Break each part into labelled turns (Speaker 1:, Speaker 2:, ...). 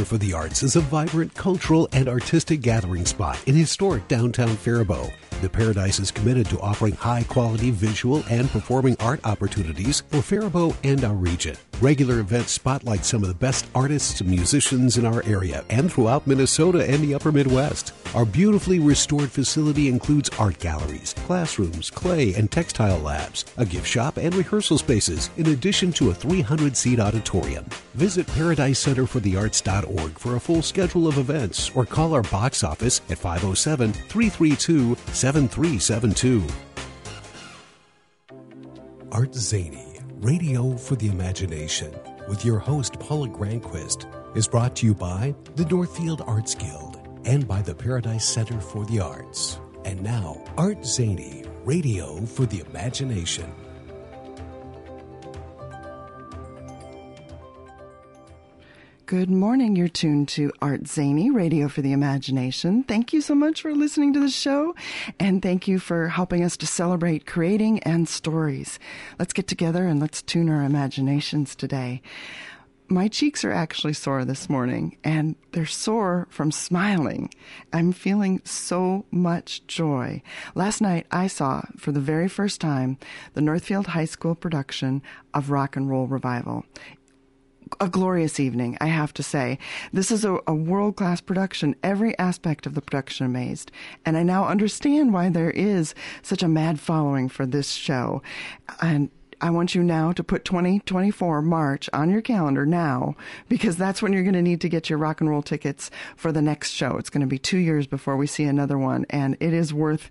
Speaker 1: Center for the Arts is a vibrant cultural and artistic gathering spot in historic downtown Faribault. The Paradise is committed to offering high quality visual and performing art opportunities for Faribault and our region. Regular events spotlight some of the best artists and musicians in our area and throughout Minnesota and the upper Midwest. Our beautifully restored facility includes art galleries, classrooms, clay and textile labs, a gift shop, and rehearsal spaces, in addition to a 300 seat auditorium. Visit ParadiseCenterForTheArts.org for a full schedule of events or call our box office at 507 332 7372. Art Zany, Radio for the Imagination, with your host Paula Granquist, is brought to you by the Northfield Arts Guild and by the Paradise Center for the Arts. And now, Art Zany, Radio for the Imagination.
Speaker 2: Good morning. You're tuned to Art Zany, Radio for the Imagination. Thank you so much for listening to the show, and thank you for helping us to celebrate creating and stories. Let's get together and let's tune our imaginations today. My cheeks are actually sore this morning, and they're sore from smiling. I'm feeling so much joy. Last night, I saw, for the very first time, the Northfield High School production of Rock and Roll Revival a glorious evening, I have to say. This is a, a world class production, every aspect of the production amazed. And I now understand why there is such a mad following for this show. And I want you now to put 2024 March on your calendar now because that's when you're going to need to get your rock and roll tickets for the next show. It's going to be two years before we see another one, and it is worth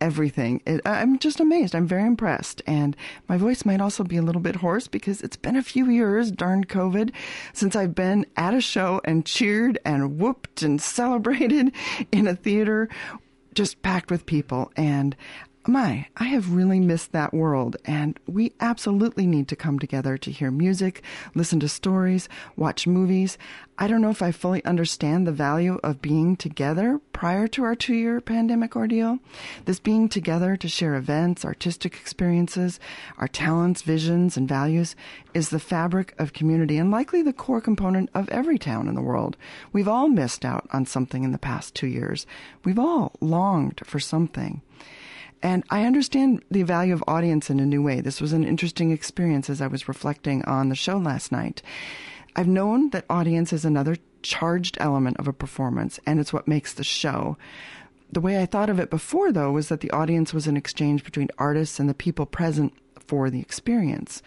Speaker 2: everything. It, I'm just amazed. I'm very impressed. And my voice might also be a little bit hoarse because it's been a few years, darn COVID, since I've been at a show and cheered and whooped and celebrated in a theater just packed with people. And my, I have really missed that world, and we absolutely need to come together to hear music, listen to stories, watch movies. I don't know if I fully understand the value of being together prior to our two year pandemic ordeal. This being together to share events, artistic experiences, our talents, visions, and values is the fabric of community and likely the core component of every town in the world. We've all missed out on something in the past two years. We've all longed for something. And I understand the value of audience in a new way. This was an interesting experience as I was reflecting on the show last night. I've known that audience is another charged element of a performance, and it's what makes the show. The way I thought of it before, though, was that the audience was an exchange between artists and the people present for the experience.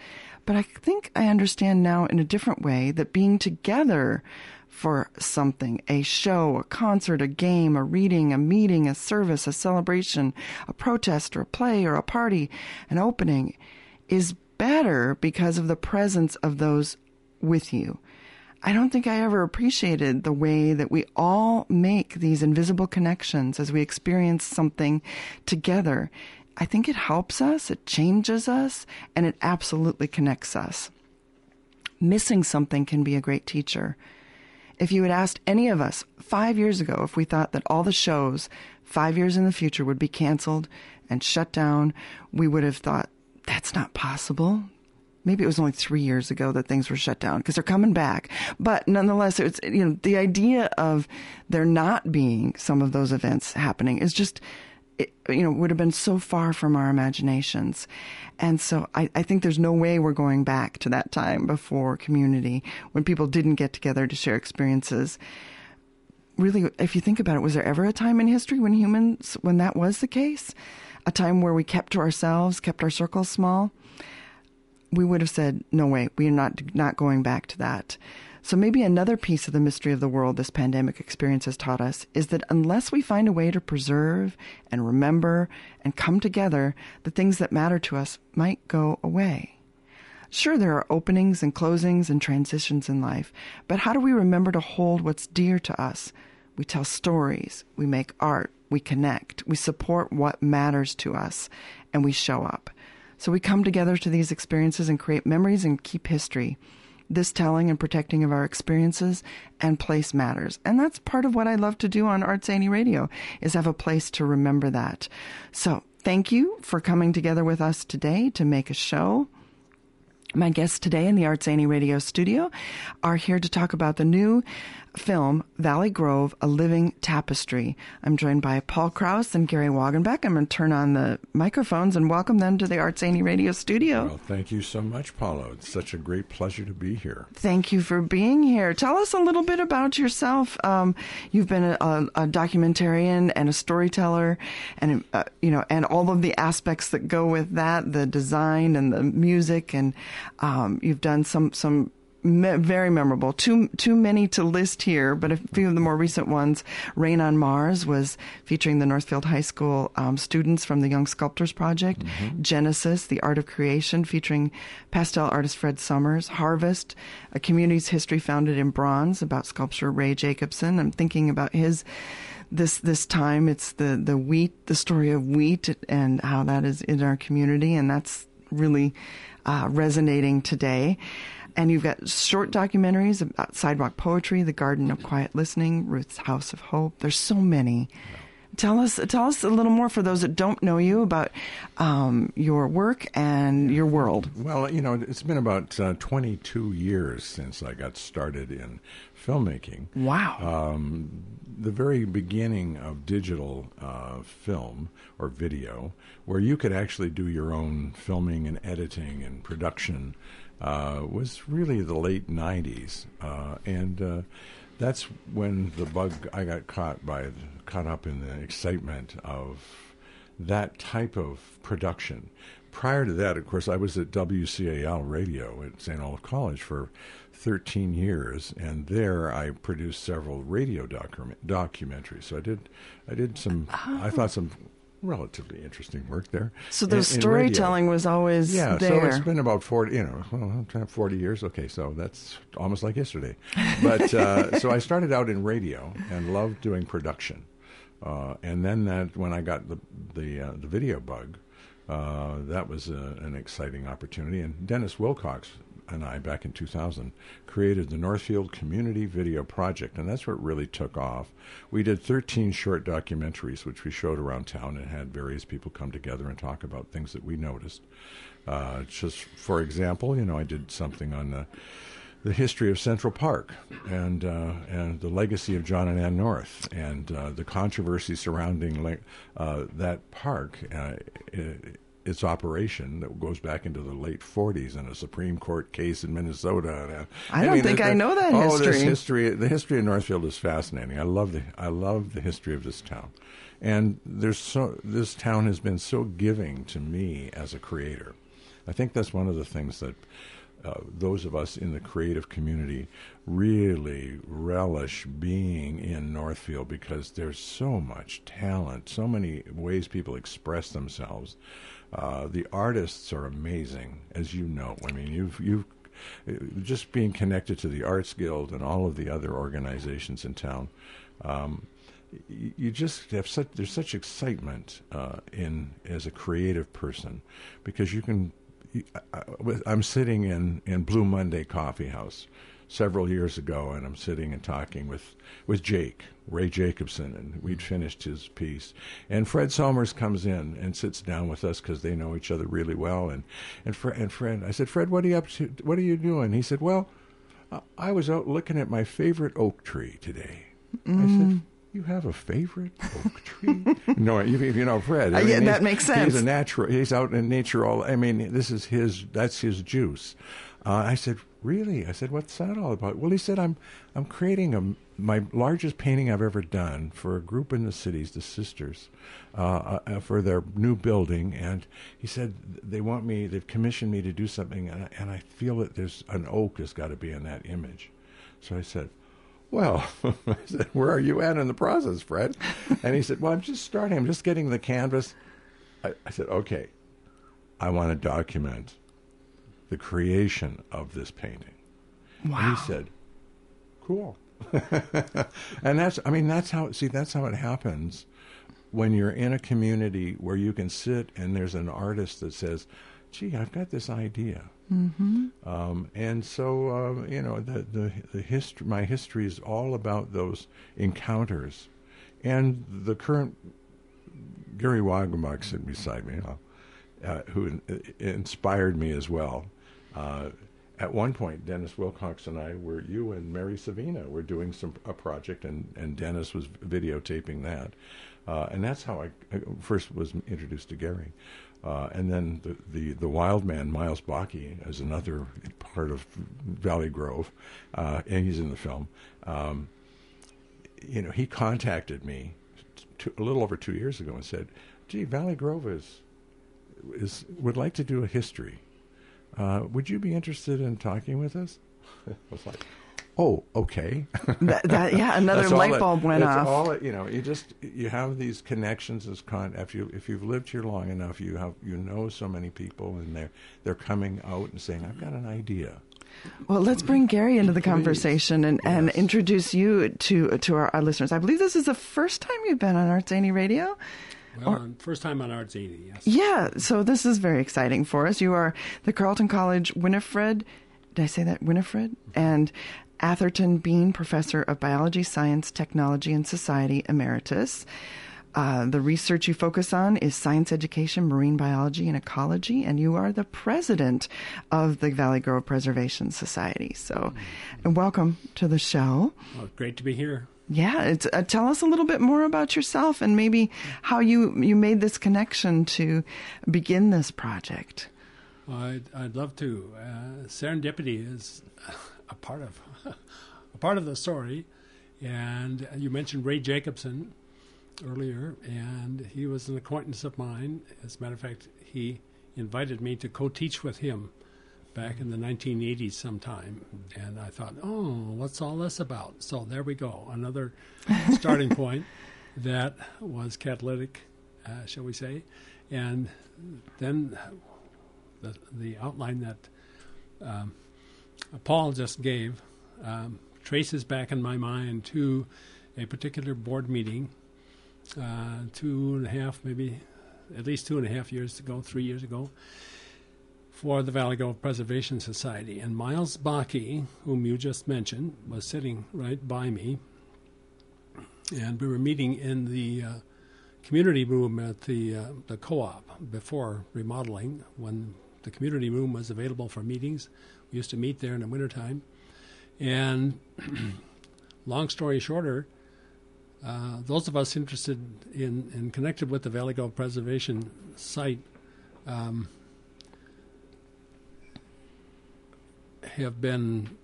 Speaker 2: But I think I understand now in a different way that being together for something a show, a concert, a game, a reading, a meeting, a service, a celebration, a protest, or a play, or a party, an opening is better because of the presence of those with you. I don't think I ever appreciated the way that we all make these invisible connections as we experience something together. I think it helps us, it changes us, and it absolutely connects us. Missing something can be a great teacher. If you had asked any of us five years ago if we thought that all the shows five years in the future would be canceled and shut down, we would have thought, that's not possible. Maybe it was only three years ago that things were shut down because they're coming back. But nonetheless, it's, you know, the idea of there not being some of those events happening is just, it, you know, would have been so far from our imaginations. And so I, I, think there's no way we're going back to that time before community when people didn't get together to share experiences. Really, if you think about it, was there ever a time in history when humans, when that was the case? A time where we kept to ourselves, kept our circles small? We would have said, no way, we are not, not going back to that. So maybe another piece of the mystery of the world this pandemic experience has taught us is that unless we find a way to preserve and remember and come together, the things that matter to us might go away. Sure, there are openings and closings and transitions in life, but how do we remember to hold what's dear to us? We tell stories, we make art, we connect, we support what matters to us, and we show up. So we come together to these experiences and create memories and keep history this telling and protecting of our experiences and place matters. And that's part of what I love to do on Arts Zany Radio is have a place to remember that. So thank you for coming together with us today to make a show. My guests today in the Arts Zany Radio studio are here to talk about the new film Valley Grove, A Living Tapestry. I'm joined by Paul Krause and Gary Wagenbach. I'm going to turn on the microphones and welcome them to the Arts Zany Radio studio.
Speaker 3: Well, thank you so much, Paula. It's such a great pleasure to be here.
Speaker 2: Thank you for being here. Tell us a little bit about yourself. Um, you've been a, a, a, documentarian and a storyteller, and uh, you know, and all of the aspects that go with that, the design and the music, and um, you've done some some me- very memorable. Too too many to list here, but a few of the more recent ones. Rain on Mars was featuring the Northfield High School um, students from the Young Sculptors Project. Mm-hmm. Genesis, the Art of Creation, featuring pastel artist Fred Somers. Harvest, a community's history founded in bronze, about sculptor Ray Jacobson. I'm thinking about his this this time. It's the the wheat, the story of wheat, and how that is in our community, and that's really uh, resonating today. And you've got short documentaries about sidewalk poetry, The Garden of Quiet Listening, Ruth's House of Hope. There's so many. Tell us, tell us a little more for those that don't know you about um, your work and your world.
Speaker 3: Well, you know, it's been about uh, 22 years since I got started in filmmaking.
Speaker 2: Wow.
Speaker 3: Um, the very beginning of digital uh, film or video, where you could actually do your own filming and editing and production uh, was really the late 90s. Uh, and uh, that's when the bug, I got caught by, caught up in the excitement of that type of production. Prior to that, of course, I was at WCAL Radio at St. Olaf College for 13 years, and there I produced several radio document, documentaries. So I did, I did some, oh. I thought some relatively interesting work there.
Speaker 2: So the storytelling was always
Speaker 3: yeah.
Speaker 2: There.
Speaker 3: So it's been about forty, you know, well, forty years. Okay, so that's almost like yesterday. But uh, so I started out in radio and loved doing production, uh, and then that when I got the the uh, the video bug, uh, that was a, an exciting opportunity. And Dennis Wilcox and I, back in 2000, created the Northfield Community Video Project, and that's what really took off. We did 13 short documentaries, which we showed around town and had various people come together and talk about things that we noticed. Uh, just for example, you know, I did something on the the history of Central Park and uh, and the legacy of John and Ann North and uh, the controversy surrounding uh, that park. Uh, it, its operation that goes back into the late 40s in a Supreme Court case in Minnesota.
Speaker 2: I, I don't mean, think I know that
Speaker 3: oh,
Speaker 2: history.
Speaker 3: This history. The history of Northfield is fascinating. I love the I love the history of this town, and there's so this town has been so giving to me as a creator. I think that's one of the things that. Uh, those of us in the creative community really relish being in Northfield because there's so much talent, so many ways people express themselves. Uh, the artists are amazing, as you know. I mean, you've you've just being connected to the Arts Guild and all of the other organizations in town. Um, you just have such there's such excitement uh, in as a creative person because you can. I, I'm sitting in in Blue Monday Coffee House several years ago, and I'm sitting and talking with with Jake Ray Jacobson, and we'd finished his piece. And Fred Somers comes in and sits down with us because they know each other really well. And and, Fred, and Fred, I said, Fred, what are you up to? What are you doing? He said, Well, I was out looking at my favorite oak tree today. Mm. I said, mm. you have a favorite oak tree? no, you, you know Fred.
Speaker 2: I uh, yeah, that makes sense.
Speaker 3: He's a natural. He's out in nature all. I mean, this is his. That's his juice. Uh, I said, really? I said, what's that all about? Well, he said, I'm I'm creating a my largest painting I've ever done for a group in the cities, the Sisters, uh, uh, for their new building. And he said they want me, they've commissioned me to do something, and I, and I feel that there's an oak has got to be in that image. So I said, well, I said, where are you at in the process, Fred? And he said, well, I'm just starting. I'm just getting the canvas. I, I said, okay, I want to document the creation of this painting.
Speaker 2: Wow.
Speaker 3: And he said, cool. and that's, I mean, that's how, see, that's how it happens when you're in a community where you can sit and there's an artist that says, gee, I've got this idea.
Speaker 2: Mm-hmm.
Speaker 3: Um, and so, um, you know, the, the, the history, my history is all about those encounters. And the current Gary Wagenbach sitting beside me, uh, who in, inspired me as well. Uh, at one point, Dennis Wilcox and I were you and Mary Savina were doing some a project, and, and Dennis was videotaping that, uh, and that's how I, I first was introduced to Gary. Uh, and then the, the, the wild man, Miles Bakke, is another part of Valley Grove, uh, and he's in the film. Um, you know, he contacted me a little over two years ago and said, "Gee, Valley Grove is is would like to do a history. Uh, would you be interested in talking with us?" I was like, "Oh, okay."
Speaker 2: that, that, yeah, another light bulb
Speaker 3: it,
Speaker 2: went off.
Speaker 3: All it, you know, you just you have these connections as con. If you if you've lived here long enough, you have you know so many people, and they're they're coming out and saying, "I've got an idea."
Speaker 2: Well, let's bring Gary into the conversation and, and introduce you to to our, our listeners. I believe this is the first time you've been on Arts Zany Radio.
Speaker 4: Well, um, first time on Arts 80, yes.
Speaker 2: Yeah, so this is very exciting for us. You are the Carleton College Winifred, did I say that? Winifred? And Atherton Bean Professor of Biology, Science, Technology, and Society Emeritus. Uh, the research you focus on is science education, marine biology, and ecology, and you are the president of the Valley Grove Preservation Society. So, and welcome to the show.
Speaker 4: Well, great to be here.
Speaker 2: Yeah, uh, tell us a little bit more about yourself and maybe how you you made this connection to begin this project.
Speaker 4: Well, I'd, I'd love to. Uh, serendipity is a part of a part of the story, and you mentioned Ray Jacobson earlier, and he was an acquaintance of mine. As a matter of fact, he invited me to co-teach with him back in the 1980s sometime, and I thought, oh, what's all this about? So there we go, another starting point that was catalytic, uh, shall we say, and then the the outline that um, Paul just gave um, traces back in my mind to a particular board meeting uh, two and a half, maybe at least two and a half years ago, three years ago, for the Valley Preservation Society. And Miles Bakke, whom you just mentioned, was sitting right by me. And we were meeting in the uh, community room at the, uh, the co op before remodeling, when the community room was available for meetings. We used to meet there in the wintertime. And long story shorter, uh, those of us interested in and connected with the Valley Grove Preservation site um, have been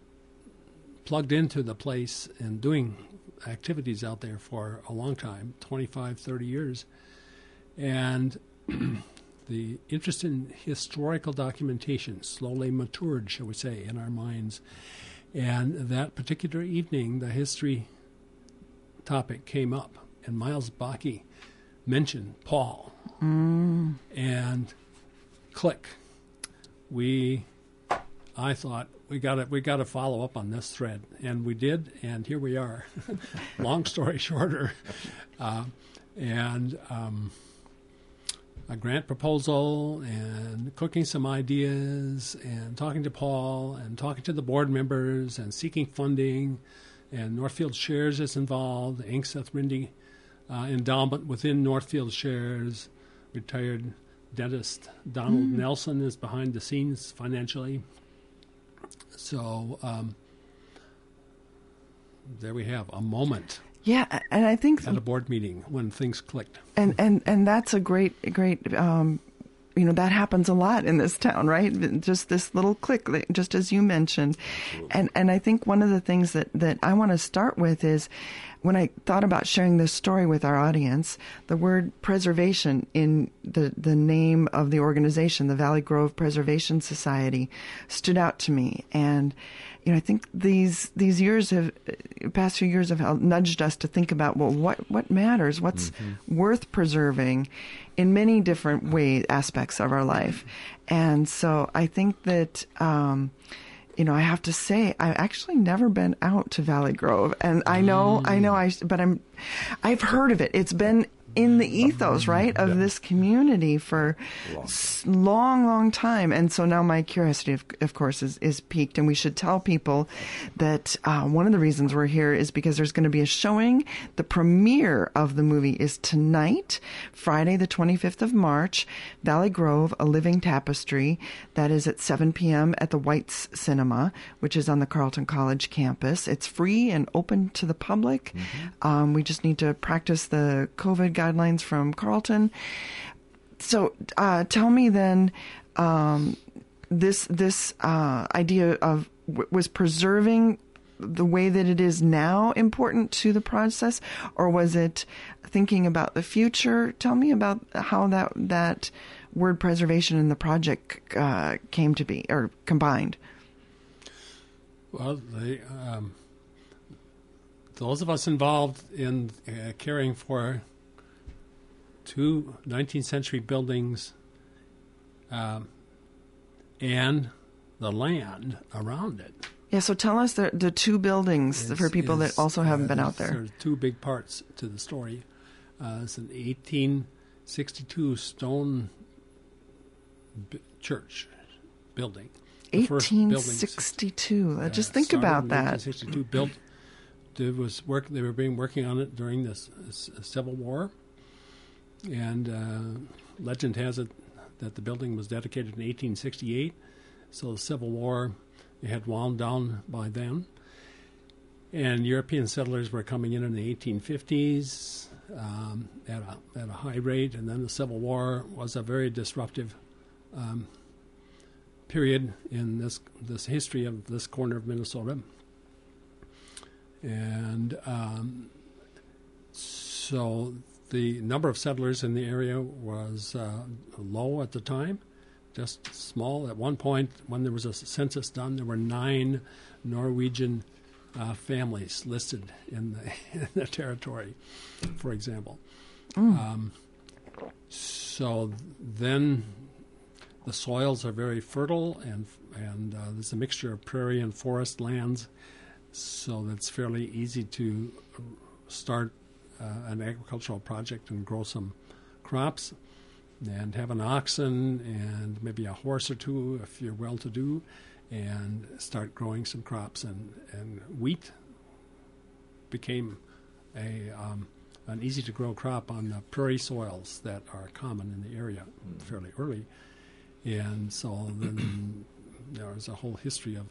Speaker 4: plugged into the place and doing activities out there for a long time 25, 30 years. And the interest in historical documentation slowly matured, shall we say, in our minds. And that particular evening, the history topic came up, and Miles Bakke mentioned Paul. Mm. And click. We, I thought, we got to we got to follow up on this thread, and we did, and here we are. Long story shorter, uh, and um, a grant proposal, and cooking some ideas, and talking to Paul, and talking to the board members, and seeking funding, and Northfield Shares is involved. The Inc. Seth Rindy uh, endowment within Northfield Shares. Retired dentist Donald Nelson is behind the scenes financially. So um, there we have a moment
Speaker 2: Yeah, and I think
Speaker 4: at a board meeting when things clicked.
Speaker 2: and and and that's a great great um you know that happens a lot in this town right? Just this little click just as you mentioned. And and i think one of the things that that i want to start with is when i thought about sharing this story with our audience the word preservation in the the name of the organization the valley grove preservation society stood out to me. And you know, I think these these years have, uh, past few years have nudged us to think about well, what what matters, what's mm-hmm. worth preserving, in many different ways aspects of our life, and so I think that. Um, you know, I have to say, I've actually never been out to Valley Grove, and I know, I know, mm. I, but I'm, I've heard of it. It's been in the ethos, right, of
Speaker 3: Yeah.
Speaker 2: this community for
Speaker 3: Long.
Speaker 2: long, long time. And so now my curiosity, of, of course, is, is piqued. And we should tell people that uh, one of the reasons we're here is because there's going to be a showing. The premiere of the movie is tonight, Friday, the 25th of March, Valley Grove, A Living Tapestry. That is at 7 p.m. at the Weitz Cinema, which is on the Carleton College campus. It's free and open to the public. Um, we just need to practice the COVID guidelines from Carleton. So uh, tell me then, um, this this uh, idea of w- was preserving the way that it is now important to the process, or was it thinking about the future? Tell me about how that that word preservation and the project uh, came to be or combined.
Speaker 4: Well, they, um, those of us involved in uh, caring for two 19th century buildings um, and the land around it.
Speaker 2: Yeah, so tell us the the two buildings
Speaker 4: is-
Speaker 2: for people
Speaker 4: is,
Speaker 2: that also haven't
Speaker 4: uh,
Speaker 2: been out there.
Speaker 4: There's two big parts to the story. Uh, it's an 1862 stone b- church building. The first building
Speaker 2: 1862. Uh, Just
Speaker 4: uh,
Speaker 2: think about that.
Speaker 4: 1862, built. There was work. They were being working on it during the s- Civil War, and uh, legend has it that the building was dedicated in 1868. So the Civil War had wound down by then, and European settlers were coming in in the 1850s um, at a at a high rate, and then the Civil War was a very disruptive um, period in this this history of this corner of Minnesota. And um, so the number of settlers in the area was uh, low at the time, just small. At one point, when there was a census done, there were nine Norwegian uh, families listed in the, in the territory, for example. Um, so then the soils are very fertile, and and uh, there's a mixture of prairie and forest lands, so that's fairly easy to start an agricultural project and grow some crops, and have an oxen and maybe a horse or two if you're well-to-do, and start growing some crops. and And wheat became a um, an easy-to-grow crop on the prairie soils that are common in the area fairly early. And so then there was a whole history of,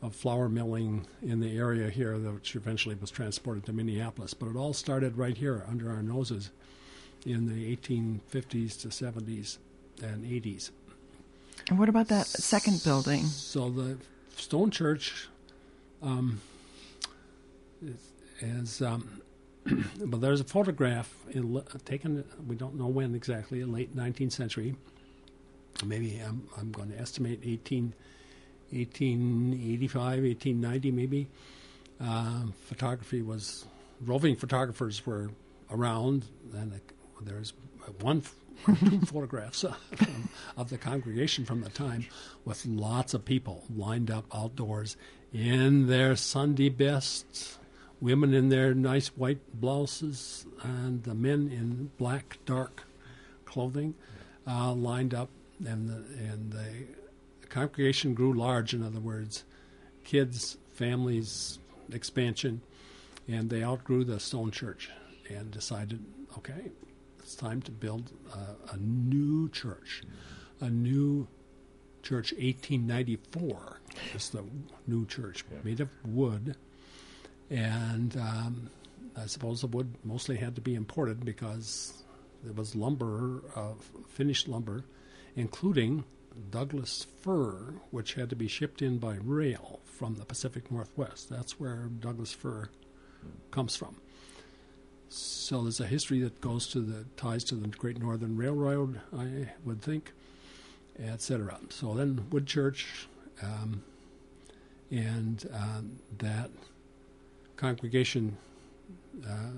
Speaker 4: of flour milling in the area here, which eventually was transported to Minneapolis. But it all started right here under our noses in the 1850s to 70s and 80s.
Speaker 2: And what about that second building?
Speaker 4: So the stone church um, is, is um, but there's a photograph in, taken, we don't know when exactly, in late 19th century. Maybe I'm, I'm going to estimate 18, 1885, 1890 maybe. Um, photography was, roving photographers were around, and uh, there's one or two photographs of, of the congregation from the time with lots of people lined up outdoors in their Sunday best, women in their nice white blouses, and the men in black, dark clothing uh, lined up, and the, and the congregation grew large. In other words, kids, families, expansion, and they outgrew the stone church and decided, okay, it's time to build a, a new church, a new church. 1894 is the new church made of wood, and um, I suppose the wood mostly had to be imported because there was lumber, uh, finished lumber, including Douglas fir, which had to be shipped in by rail from the Pacific Northwest. That's where Douglas fir comes from. So there's a history that goes to the ties to the Great Northern Railroad, I would think, etc. So then Woodchurch, um, and um, that congregation, uh,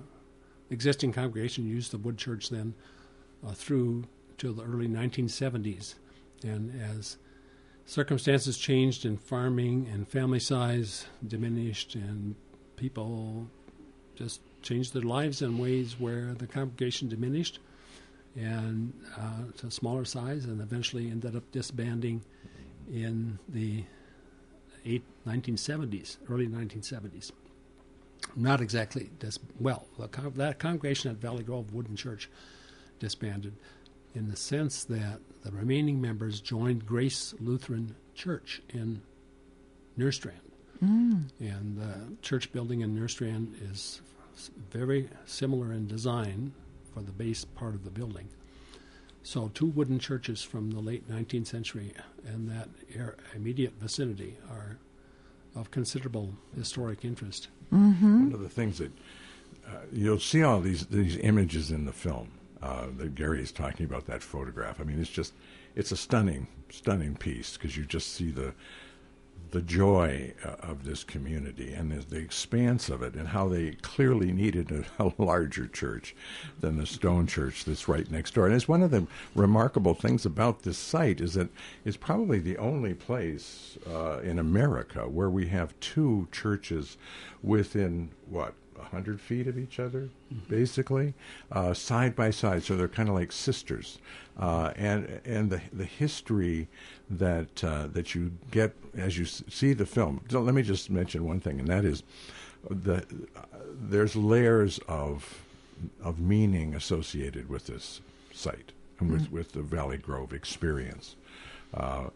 Speaker 4: existing congregation, used the Woodchurch then uh, through till the early 1970s, and as circumstances changed in farming and family size diminished and people just changed their lives in ways where the congregation diminished and uh, to smaller size, and eventually ended up disbanding in the eight, 1970s, early 1970s. Not exactly dis- well. Con- that congregation at Valley Grove Wooden Church disbanded in the sense that the remaining members joined Grace Lutheran Church in Nerstrand. Mm. And the church building in Nerstrand is very similar in design for the base part of the building. So, two wooden churches from the late 19th century and that immediate vicinity are of considerable historic interest.
Speaker 3: Mm-hmm. One of the things that uh, you'll see all these these images in the film uh, that Gary is talking about that photograph. I mean, it's just it's a stunning, stunning piece because you just see the the joy uh, of this community and the, the, expanse of it, and how they clearly needed a, a, larger church than the stone church that's right next door. And it's one of the remarkable things about this site is that it's probably the only place uh, in America where we have two churches within what 100 feet of each other, mm-hmm. basically, uh, side by side. So they're kind of like sisters. Uh, and and the, the history that, uh, that you get as you see the film. So let me just mention one thing, and that is that there's layers of, of meaning associated with this site and with, mm-hmm. with the Valley Grove experience. Uh,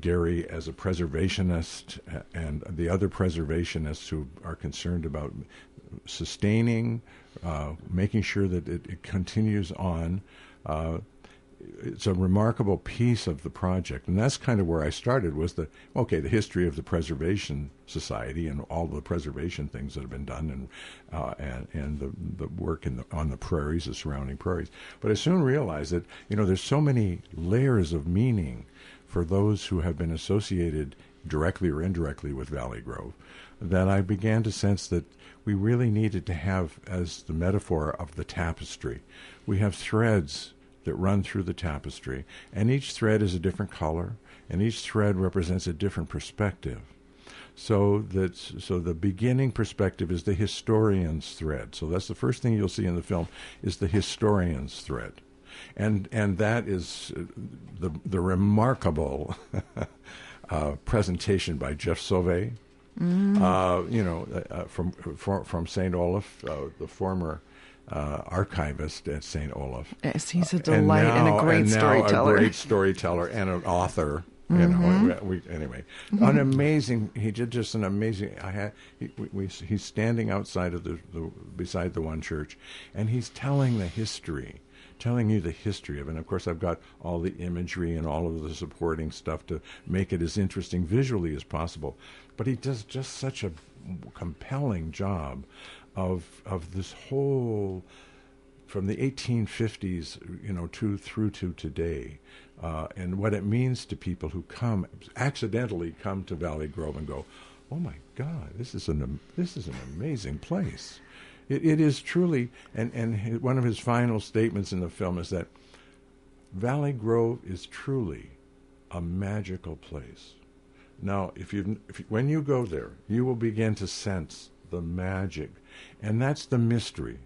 Speaker 3: Gary as a preservationist and the other preservationists who are concerned about sustaining, uh, making sure that it, it continues on. Uh, it's a remarkable piece of the project, and that's kind of where I started. Was the okay the history of the Preservation Society and all the preservation things that have been done, and uh, and and the the work in the, on the prairies, the surrounding prairies. But I soon realized that you know there's so many layers of meaning for those who have been associated directly or indirectly with Valley Grove that I began to sense that we really needed to have as the metaphor of the tapestry. We have threads that run through the tapestry, and each thread is a different color, and each thread represents a different perspective. So that so the beginning perspective is the historian's thread. So that's the first thing you'll see in the film is the historian's thread, and and that is the the remarkable uh, presentation by Jeff Sauvé, mm. uh, you know, uh, uh from, from from Saint Olaf, uh, the former. Uh, archivist at St. Olaf.
Speaker 2: Yes, he's a delight and, now, and a great
Speaker 3: and
Speaker 2: storyteller.
Speaker 3: a great storyteller and an author. You mm-hmm. know, we, anyway, mm-hmm. an amazing. He did just an amazing. I had. He, we, we, he's standing outside of the, the beside the one church, and he's telling the history telling you the history of it. And of course, I've got all the imagery and all of the supporting stuff to make it as interesting visually as possible. But he does just such a compelling job of of this whole from the 1850s, you know, to through to today, uh, and what it means to people who come accidentally come to Valley Grove and go, "Oh my God, this is an this is an amazing place." It, it is truly, and, and one of his final statements in the film is that Valley Grove is truly a magical place. Now, if you, when you go there, you will begin to sense the magic, and that's the mystery.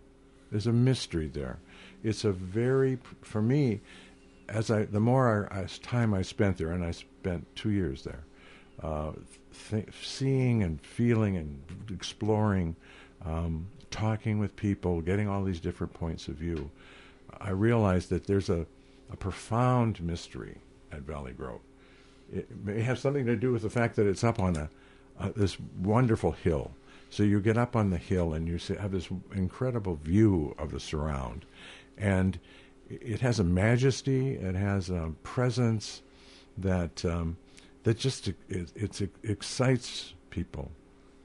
Speaker 3: There's a mystery there. It's a very, for me, as I, the more I, as time I spent there, and I spent two years there, uh, th- seeing and feeling and exploring um, talking with people, getting all these different points of view, I realized that there's a, a profound mystery at Valley Grove. It may have something to do with the fact that it's up on a, this wonderful hill. So you get up on the hill and you have this incredible view of the surround, and it has a majesty, it has a presence that um, that just it, it, it excites people,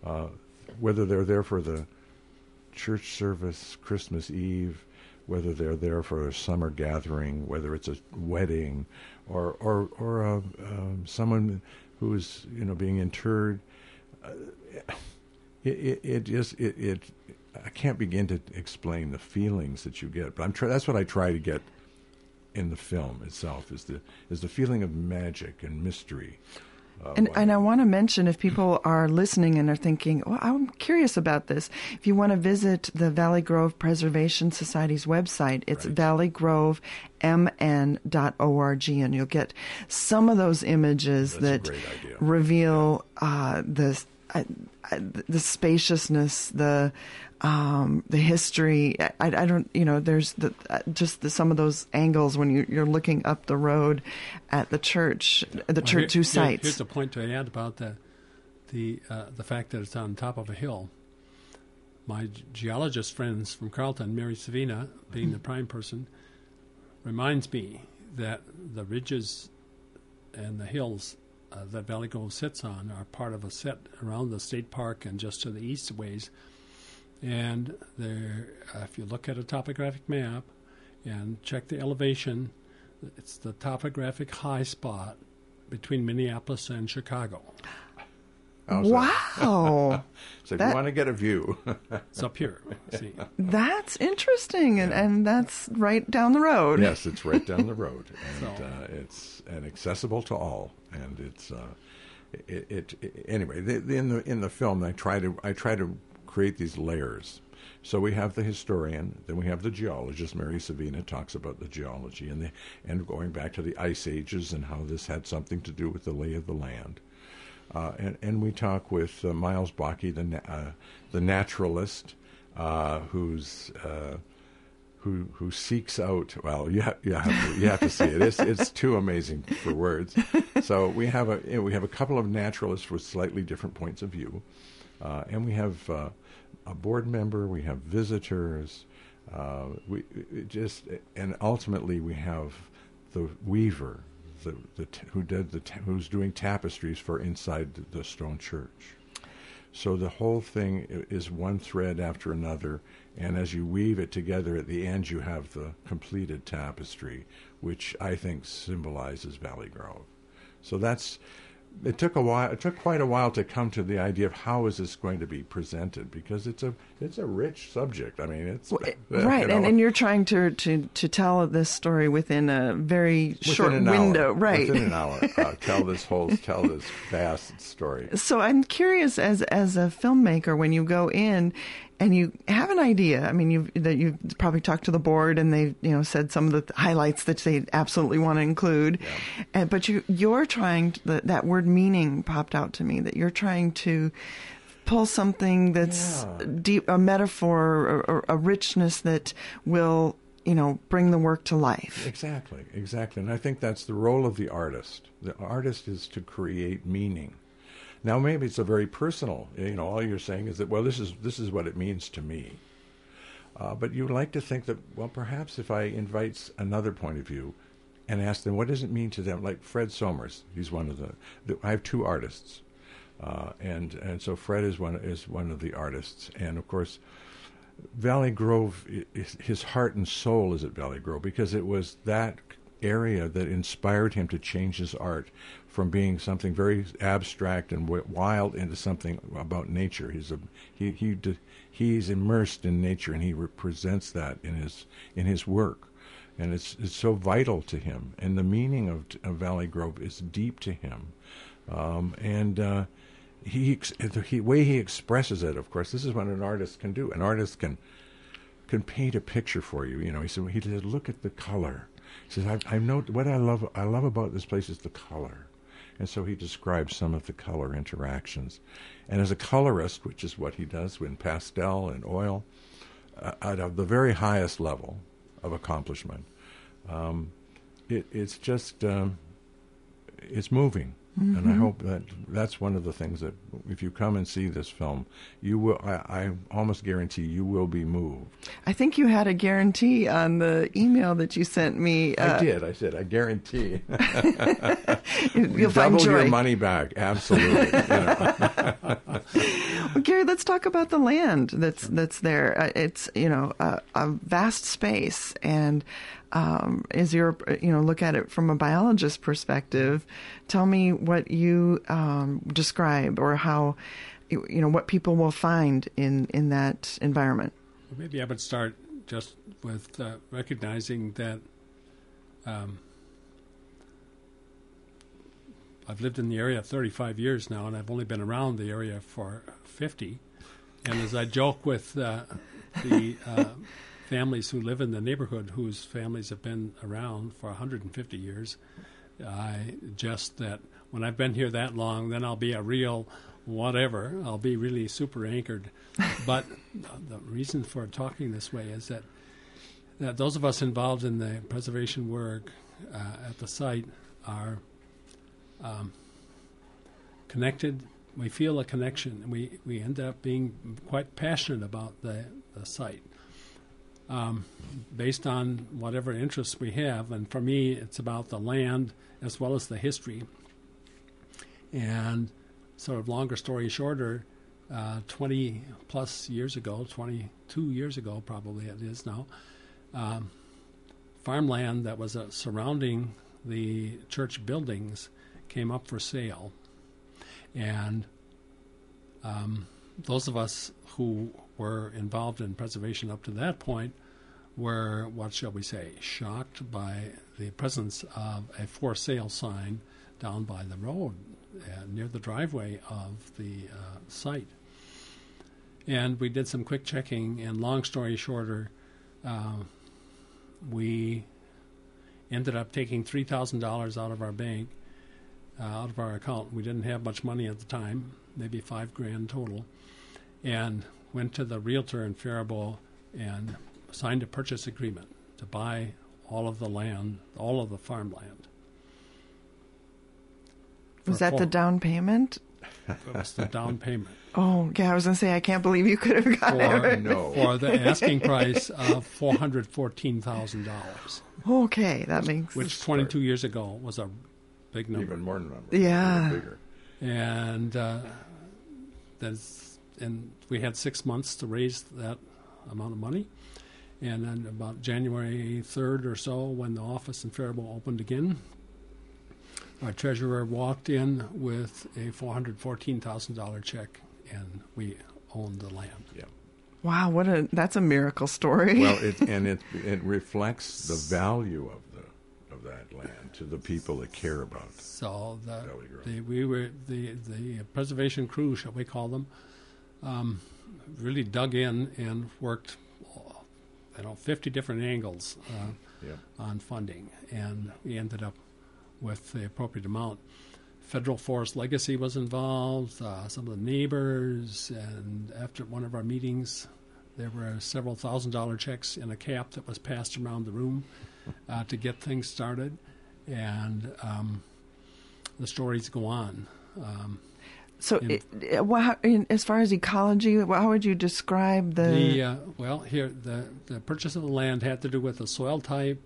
Speaker 3: uh, whether they're there for the church service, Christmas Eve, whether they're there for a summer gathering, whether it's a wedding, or or or a, um, someone who is you know being interred. Uh, it, it, it just it, it I can't begin to explain the feelings that you get, but I'm try, that's what I try to get in the film itself is the is the feeling of magic and mystery. Uh,
Speaker 2: And, and I want to mention if people are listening and are thinking, well, I'm curious about this. If you want to visit the Valley Grove Preservation Society's website, it's valleygrove.mn.org, and you'll get some of those images
Speaker 3: That's
Speaker 2: that reveal uh, the the spaciousness, the um, the history. I, I don't, you know, there's the, uh, just the, some of those angles when you, you're looking up the road at the church, the
Speaker 4: Well,
Speaker 2: church
Speaker 4: here-
Speaker 2: two sites.
Speaker 4: Here's a point to add about the the uh, the fact that it's on top of a hill. My geologist friends from Carleton, Mary Savina, being
Speaker 2: Mm-hmm.
Speaker 4: the prime person, reminds me that the ridges and the hills uh, that Valley Grove sits on are part of a set around the state park and just to the east ways. And there, uh, if you look at a topographic map and check the elevation, it's the topographic high spot between Minneapolis and Chicago.
Speaker 3: How's that?
Speaker 2: Wow,
Speaker 3: So if you want to get a view,
Speaker 4: It's up here. See,
Speaker 2: that's interesting, and, and that's right down the road.
Speaker 3: yes, it's right down the road, and
Speaker 4: So-
Speaker 3: uh, it's and accessible to all, and it's uh, it, it, it anyway. The, the, in the in the film, I try to I try to create these layers. So we have the historian, then we have the geologist. Mary Savina talks about the geology and the and going back to the ice ages and how this had something to do with the lay of the land. Uh, and, and we talk with uh, Miles Bakke, the na- uh, the naturalist, uh, who's uh, who who seeks out. Well, you have you have to, you have to see it. It's it's too amazing for words. So we have a you know, we have a couple of naturalists with slightly different points of view, uh, and we have uh, a board member. We have visitors. Uh, we just and ultimately we have the weaver, the, the t- who did the t- who's doing tapestries for inside the stone church. So the whole thing is one thread after another, and as you weave it together, at the end you have the completed tapestry, which I think symbolizes Valley Grove. So that's. It took a while. It took quite a while to come to the idea of how is this going to be presented because it's a it's a rich subject. I mean, it's
Speaker 2: Well,
Speaker 3: you
Speaker 2: right,
Speaker 3: know,
Speaker 2: and, and you're trying to, to, to tell this story within a very
Speaker 3: within
Speaker 2: short window,
Speaker 3: hour,
Speaker 2: right?
Speaker 3: Within an hour, uh, tell this whole tell this vast story.
Speaker 2: So I'm curious, as as a filmmaker, when you go in and you have an idea. I mean, you that you've probably talked to the board and they you know said some of the highlights that they absolutely want to include, and, but you you're trying to, that that word meaning popped out to me that you're trying to pull something that's
Speaker 3: Yeah.
Speaker 2: deep, a metaphor or, or a richness that will you know bring the work to life.
Speaker 3: Exactly, exactly. And I think that's the role of the artist. The artist is to create meaning. Now, maybe it's a very personal. You know, all you're saying is that well, this is this is what it means to me. Uh, but you like to think that well, perhaps if I invite another point of view, and ask them what does it mean to them, like Fred Somers, he's one of the. the I have two artists, uh, and and so Fred is one is one of the artists, and of course. Valley Grove, his heart and soul is at Valley Grove because it was that area that inspired him to change his art from being something very abstract and wild into something about nature. He's a he he he's immersed in nature and he represents that in his in his work, and it's it's so vital to him. And the meaning of, of Valley Grove is deep to him, um, and. Uh, he, the way he expresses it, of course, this is what an artist can do. An artist can can paint a picture for you. You know, he said he said, look at the color. He says, I, I know what I love. I love about this place is the color, and so he describes some of the color interactions. And as a colorist, which is what he does in pastel and oil, uh, at the very highest level of accomplishment, um, it, it's just um, it's moving. And I hope that that's one of the things that if you come and see this film, you will. I, I almost guarantee you will be moved.
Speaker 2: I think you had a guarantee on the email that you sent me.
Speaker 3: I
Speaker 2: uh,
Speaker 3: did. I said. I guarantee.
Speaker 2: You'll find
Speaker 3: Double
Speaker 2: joy.
Speaker 3: your money back. Absolutely. you.
Speaker 2: Well, Gary, let's talk about the land that's that's there. Uh, it's you know a, a vast space, and um, as you're you know look at it from a biologist perspective, tell me what you um, describe or how you you know what people will find in in that environment.
Speaker 4: Well, maybe I would start just with uh, recognizing that um, I've lived in the area 35 years now, and I've only been around the area for 50. And as I joke with uh, the uh, families who live in the neighborhood, whose families have been around for 150 years, I jest that when I've been here that long, then I'll be a real whatever. I'll be really super anchored. but the reason for talking this way is that that those of us involved in the preservation work uh, at the site are um, connected. We feel a connection. and We we end up being quite passionate about the, the site. Um, based on whatever interests we have, and for me, it's about the land as well as the history. And sort of longer story shorter, uh, 20 plus years ago, 22 years ago, probably it is now, um, farmland that was uh, surrounding the church buildings came up for sale. And um, those of us who were involved in preservation up to that point were, what shall we say, shocked by the presence of a for sale sign down by the road uh, near the driveway of the uh, site. And we did some quick checking, and long story shorter, uh, we ended up taking $3,000 out of our bank, uh, out of our account. We didn't have much money at the time, maybe five grand total, and went to the realtor in Faribault and signed a purchase agreement to buy all of the land, all of the farmland.
Speaker 2: Was that the down payment?
Speaker 4: That was the down payment.
Speaker 2: Oh, yeah, I was going to say, I can't believe you could have gotten
Speaker 4: for,
Speaker 2: it.
Speaker 3: no.
Speaker 4: for the asking price of four hundred fourteen thousand dollars,
Speaker 2: Okay, that makes
Speaker 4: which twenty two years ago was a big number.
Speaker 3: Even more than number.
Speaker 2: Yeah.
Speaker 3: Bigger.
Speaker 4: and uh, that's and we had six months to raise that amount of money. And then about January third or so, when the office in Faribault opened again, our treasurer walked in with a four hundred fourteen thousand dollar check, and we owned the land.
Speaker 3: Yeah.
Speaker 2: Wow, what a that's a miracle story.
Speaker 3: Well, it, and it it reflects the value of the of that land to the people that care about. It.
Speaker 4: So the, the we were the the preservation crew, shall we call them, um, really dug in and worked, you know, fifty different angles uh,
Speaker 3: Yeah.
Speaker 4: on funding, and we ended up with the appropriate amount. Federal Forest Legacy was involved, uh, some of the neighbors, and after one of our meetings, there were several thousand dollar checks in a cap that was passed around the room uh, to get things started, and um, the stories go on. Um,
Speaker 2: so, it, it- well, how, in, as far as ecology, how would you describe the?
Speaker 4: The uh, well, here the the purchase of the land had to do with the soil type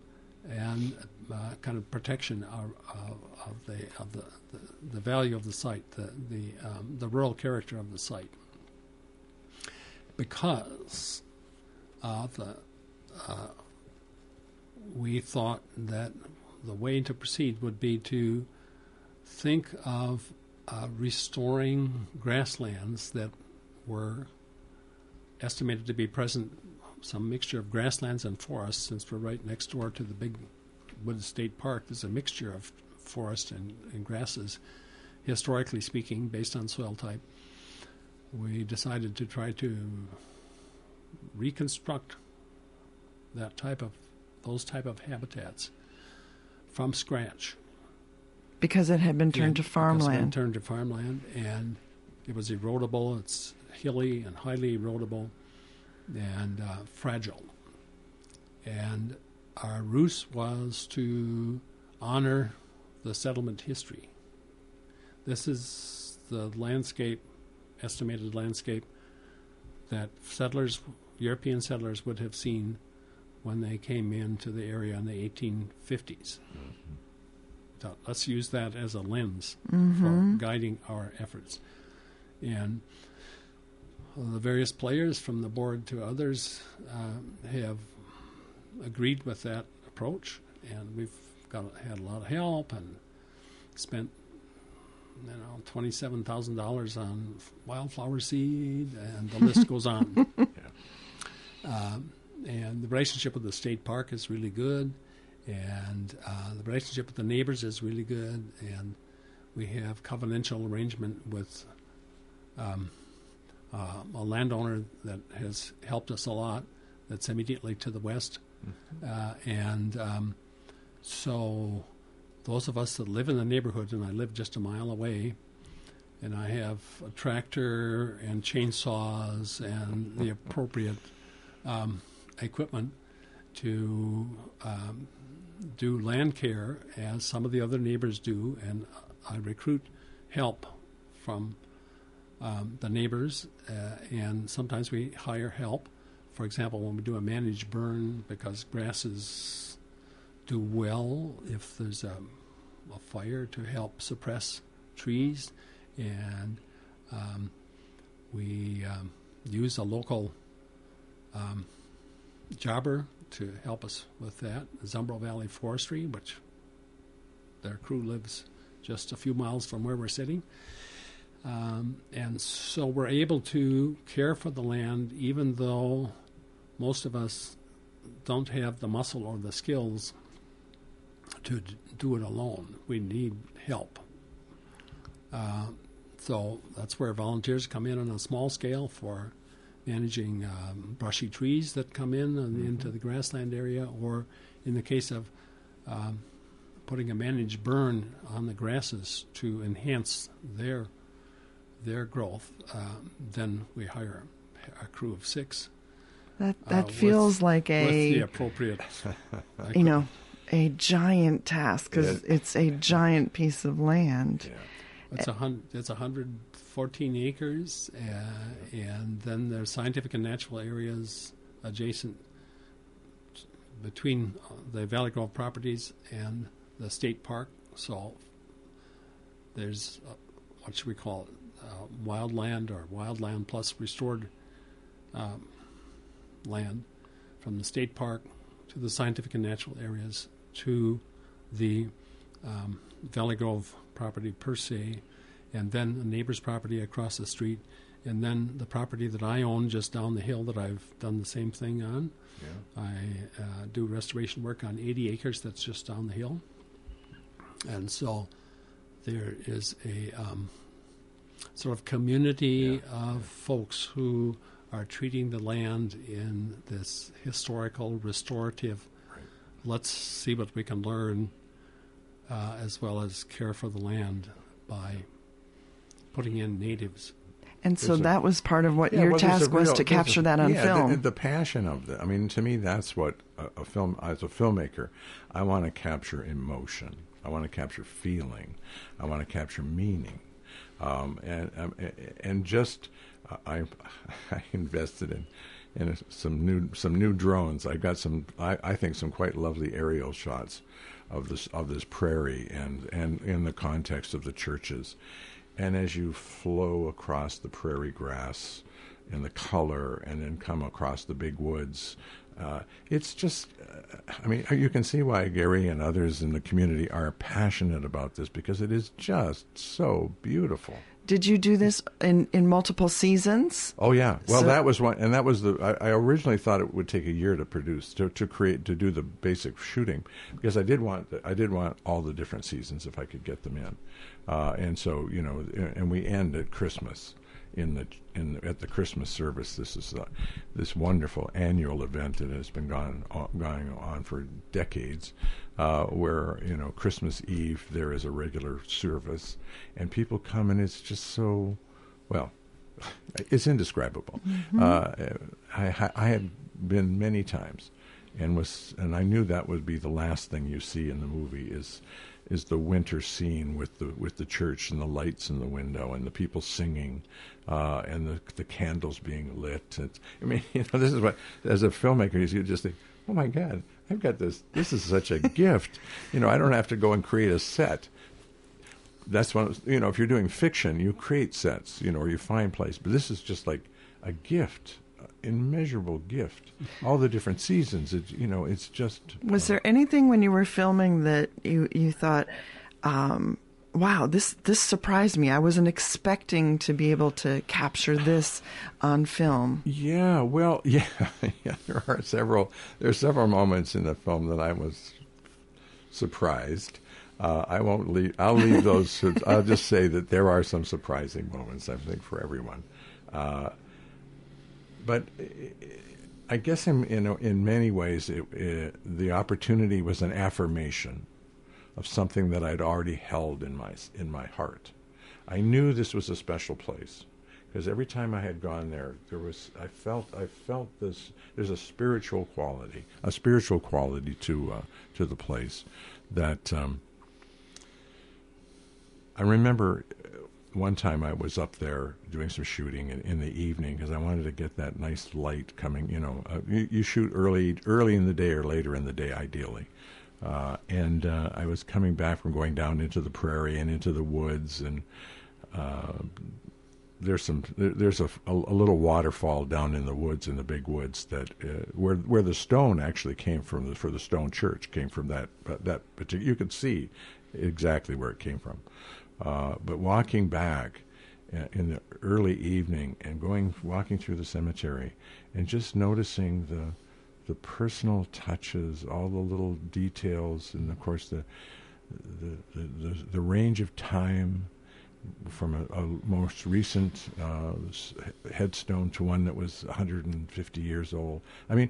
Speaker 4: and uh, kind of protection of, of, of the of the, the, the value of the site, the the um, the rural character of the site, because the uh, we thought that the way to proceed would be to think of uh, restoring grasslands that were estimated to be present some mixture of grasslands and forests since we're right next door to the big Wood State Park. There's a mixture of forest and, and grasses, historically speaking, based on soil type. We decided to try to reconstruct that type of those type of habitats from scratch.
Speaker 2: Because it had been turned to
Speaker 4: Yeah, because it's been
Speaker 2: farmland.
Speaker 4: Turned to farmland, and it was erodible. It's hilly and highly erodible, and uh, fragile. And our ruse was to honor the settlement history. This is the landscape, estimated landscape, that settlers, European settlers, would have seen when they came into the area in the 1850s. So let's use that as a lens for guiding our efforts. And the various players, from the board to others, uh, have agreed with that approach, and we've got had a lot of help and spent you know twenty seven thousand dollars on wildflower seed, and the list goes on. Um, and the relationship with the state park is really good, and uh, the relationship with the neighbors is really good, and we have covenantal arrangement with um, uh, a landowner that has helped us a lot. That's immediately to the west, uh, and um, so those of us that live in the neighborhood, and I live just a mile away, and I have a tractor and chainsaws and the appropriate um, equipment to um, do land care as some of the other neighbors do, and I recruit help from um, the neighbors, uh, and sometimes we hire help. For example, when we do a managed burn, because grasses do well if there's a, a fire to help suppress trees, and um, we um, use a local um, jobber to help us with that. Zumbro Valley Forestry, which their crew lives just a few miles from where we're sitting. Um, and so we're able to care for the land even though most of us don't have the muscle or the skills to d- do it alone. We need help. Uh, so that's where volunteers come in on a small scale for managing um, brushy trees that come in mm-hmm. into the grassland area, or in the case of um, putting a managed burn on the grasses to enhance their their growth, uh, then we hire a crew of six.
Speaker 2: That that uh, feels
Speaker 4: with,
Speaker 2: like a
Speaker 4: with the appropriate,
Speaker 2: you know, a giant task because yeah. it's a giant piece of land.
Speaker 4: Yeah. It's a hundred. It's a hundred 14 acres, uh, and then there's scientific and natural areas adjacent between the Valley Grove properties and the state park. So there's uh, what should we call it? Uh, wildland or wildland plus restored um, land from the state park to the scientific and natural areas to the um, Valley Grove property per se and then a neighbor's property across the street, and then the property that I own just down the hill that I've done the same thing on. Yeah. I uh, do restoration work on 80 acres that's just down the hill. And so there is a um, sort of community yeah. of folks who are treating the land in this historical, restorative, right. let's see what we can learn, uh, as well as care for the land by putting in natives.
Speaker 2: And so that was part of what yeah, your well, task real, was to capture a, that on
Speaker 3: yeah,
Speaker 2: film.
Speaker 3: The, the, passion of it. I mean, to me, that's what a, a, film. As a filmmaker, I want to capture emotion. I want to capture feeling. I want to capture meaning, um, and um, and just uh, I I invested in in some new some new drones. I got some I, I think some quite lovely aerial shots of this of this prairie and and in the context of the churches and as you flow across the prairie grass and the color and then come across the big woods, uh, it's just, uh, I mean, you can see why Gary and others in the community are passionate about this because it is just so beautiful.
Speaker 2: Did you do this in, in multiple seasons?
Speaker 3: Oh yeah. Well, so, that was one, and that was the. I, I, originally thought it would take a year to produce to, to create to do the basic shooting because I did want I did want all the different seasons if I could get them in. Uh, and so, you know, and we end at Christmas in the in the, at the Christmas service. This is uh, this wonderful annual event that has been gone on, going on for decades, uh, where you know Christmas Eve there is a regular service, and people come and it's just so, well, it's indescribable. Mm-hmm. Uh, I, I had been many times, and was and I knew that would be the last thing you see in the movie is is the winter scene with the with the church and the lights in the window and the people singing uh, and the the candles being lit. It's, I mean, you know, this is what as a filmmaker you just think, oh my God, I've got this. This is such a gift. You know, I don't have to go and create a set. That's one. You know, if you're doing fiction, you create sets. You know, or you find place. But this is just like a gift immeasurable gift. All the different seasons, it, you know, it's just.
Speaker 2: Was uh, there anything when you were filming that you you thought, um, "Wow, this this surprised me. I wasn't expecting to be able to capture this on film."
Speaker 3: Yeah, well, yeah, yeah. There are several. There are several moments in the film that I was surprised. Uh, I won't leave. I'll leave those. I'll just say that there are some surprising moments. I think for everyone, uh, but I guess in in, in many ways, it, it, the opportunity was an affirmation of something that I'd already held in my in my heart. I knew this was a special place because every time I had gone there, there was I felt I felt this. There's a spiritual quality, a spiritual quality to uh, to the place that. Um, I remember uh, one time I was up there doing some shooting in, in the evening because I wanted to get that nice light coming. You know, uh, you, you, shoot early, early in the day or later in the day, ideally. Uh, and uh, I was coming back from going down into the prairie and into the woods, and uh, there's some there, there's a, a, a, little waterfall down in the woods in the big woods that uh, where where the stone actually came from the, for the stone church came from that that particular you could see exactly where it came from. Uh, but walking back uh, in the early evening and going walking through the cemetery and just noticing the the personal touches, all the little details, and of course the the the, the, range of time from a, a most recent uh, headstone to one that was 150 years old. I mean,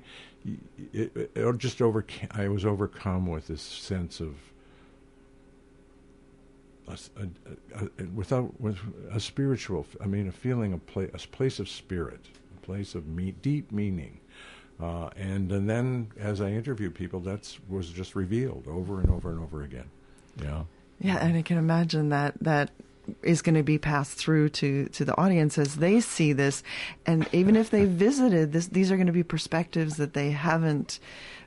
Speaker 3: it, it, it just over. I was overcome with this sense of a, a, a, without with a spiritual. I mean, a feeling of play, a place of spirit, a place of me, deep meaning. Uh, and and then as I interview people, that was just revealed over and over and over again. Yeah.
Speaker 2: Yeah, and I can imagine that that is going to be passed through to to the audience as they see this, and even if they visited this, these are going to be perspectives that they haven't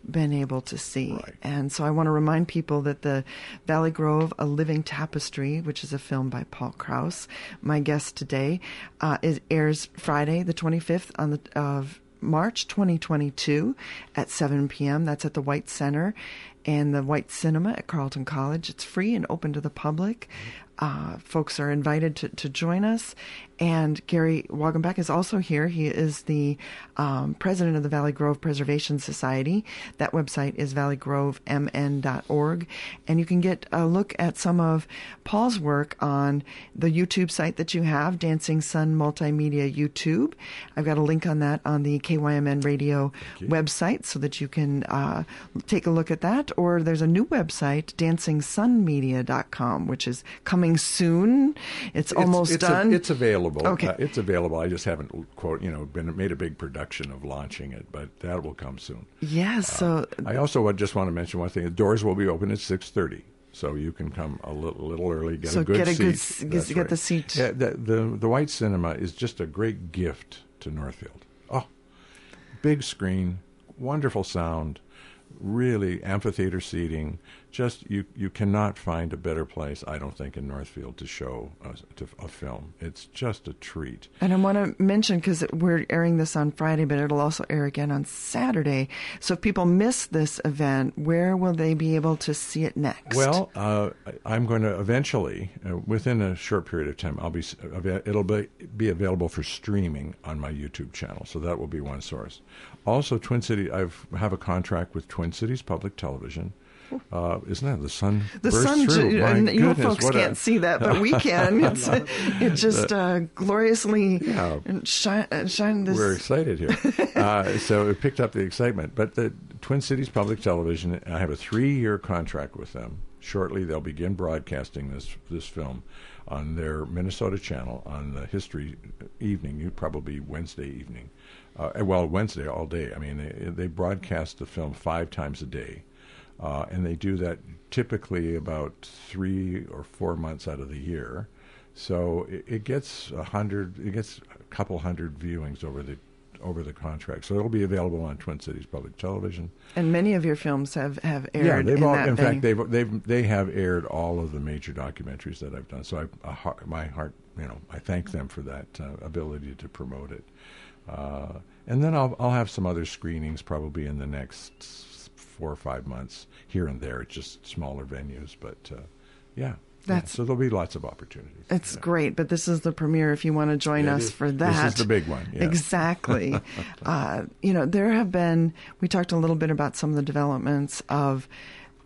Speaker 2: been able to see.
Speaker 3: Right.
Speaker 2: And so I want to remind people that the Valley Grove, A Living Tapestry, which is a film by Paul Krause, my guest today, uh, is airs Friday the 25th on the of March 2022 at 7 p.m. That's at the Weitz Center and the Weitz Cinema at Carleton College. It's free and open to the public. Uh, folks are invited to, to join us. And Gary Wagenbach is also here. He is the um, president of the Valley Grove Preservation Society. That website is valleygrovemn.org. And you can get a look at some of Paul's work on the YouTube site that you have, Dancing Sun Multimedia YouTube. I've got a link on that on the KYMN radio website so that you can uh, take a look at that. Or there's a new website, dancingsunmedia.com, which is coming soon. It's, it's almost
Speaker 3: it's
Speaker 2: done.
Speaker 3: A, it's available available.
Speaker 2: Okay.
Speaker 3: Uh, it's available. I just haven't quote you know been made a big production of launching it, but that will come soon.
Speaker 2: Yes. Uh, so
Speaker 3: I also just want to mention one thing: the doors will be open at six thirty. So you can come a little, little early, get
Speaker 2: so
Speaker 3: a good
Speaker 2: get a
Speaker 3: seat.
Speaker 2: Good, get
Speaker 3: right.
Speaker 2: the seat.
Speaker 3: Yeah, the, the the Weitz Cinema is just a great gift to Northfield. Oh, big screen, wonderful sound, really amphitheater seating. Just you, you cannot find a better place, I don't think, in Northfield to show a, to, a film. It's just a treat.
Speaker 2: And I want to mention because we're airing this on Friday, but it'll also air again on Saturday. So if people miss this event, where will they be able to see it next?
Speaker 3: Well, uh, I'm going to eventually, uh, within a short period of time, I'll be it'll be be available for streaming on my YouTube channel. So that will be one source. Also, Twin City, I have a contract with Twin Cities Public Television. Uh, isn't that the sun?
Speaker 2: The
Speaker 3: sun,
Speaker 2: through. You
Speaker 3: goodness,
Speaker 2: folks can't
Speaker 3: a...
Speaker 2: see that, but we can. It's, it just uh, gloriously yeah. shine, shine this.
Speaker 3: We're excited here. uh, so it picked up the excitement. But the Twin Cities Public Television, I have a three-year contract with them. Shortly, they'll begin broadcasting this this film on their Minnesota channel on the history evening, You probably Wednesday evening. Uh, well, Wednesday all day. I mean, they, they broadcast the film five times a day. Uh, and they do that typically about three or four months out of the year. So it, it gets a hundred, it gets a couple hundred viewings over the over the contract. So it'll be available on Twin Cities Public Television.
Speaker 2: And many of your films have, have aired.
Speaker 3: Yeah, they've
Speaker 2: in
Speaker 3: all. in fact, they've they've they have aired all of the major documentaries that I've done. So I, my heart, you know, I thank them for that uh, ability to promote it. Uh, and then I'll I'll have some other screenings probably in the next four or five months here and there, just smaller venues. But uh, yeah,
Speaker 2: that's
Speaker 3: yeah, so there'll be lots of opportunities.
Speaker 2: It's great, but this is the premiere. If you want to join
Speaker 3: yeah,
Speaker 2: us
Speaker 3: is,
Speaker 2: for that,
Speaker 3: this is the big one. Yeah.
Speaker 2: Exactly. uh, you know, there have been. We talked a little bit about some of the developments of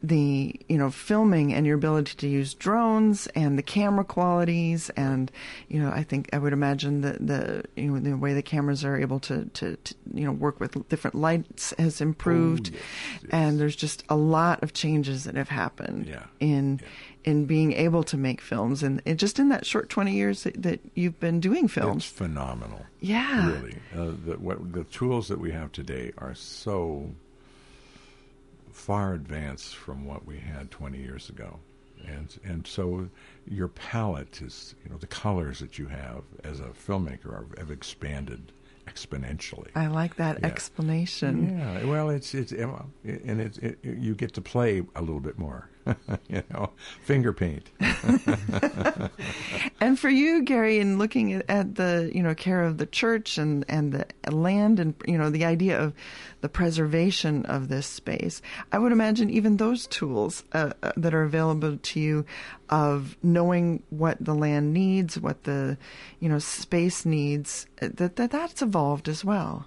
Speaker 2: the you know filming and your ability to use drones and the camera qualities and you know I think I would imagine that the you know the way the cameras are able to to, to you know work with different lights has improved.
Speaker 3: Oh, yes, yes.
Speaker 2: and there's just a lot of changes that have happened
Speaker 3: Yeah,
Speaker 2: in in being able to make films. And, and just in that short 20 years that, that you've been doing films.
Speaker 3: It's phenomenal.
Speaker 2: yeah.
Speaker 3: Really, uh, the, what, the tools that we have today are so far advanced from what we had 20 years ago, and and so your palette is, you know, the colors that you have as a filmmaker are, have expanded exponentially.
Speaker 2: I like that
Speaker 3: Yeah.
Speaker 2: explanation
Speaker 3: Yeah, well, it's it's and it's it, you get to play a little bit more, you know, finger paint.
Speaker 2: And for you, Gary, in looking at, at the you know care of the church and and the land and you know the idea of the preservation of this space, I would imagine even those tools uh, uh, that are available to you of knowing what the land needs, what the you know space needs, uh, that, that that's evolved as well.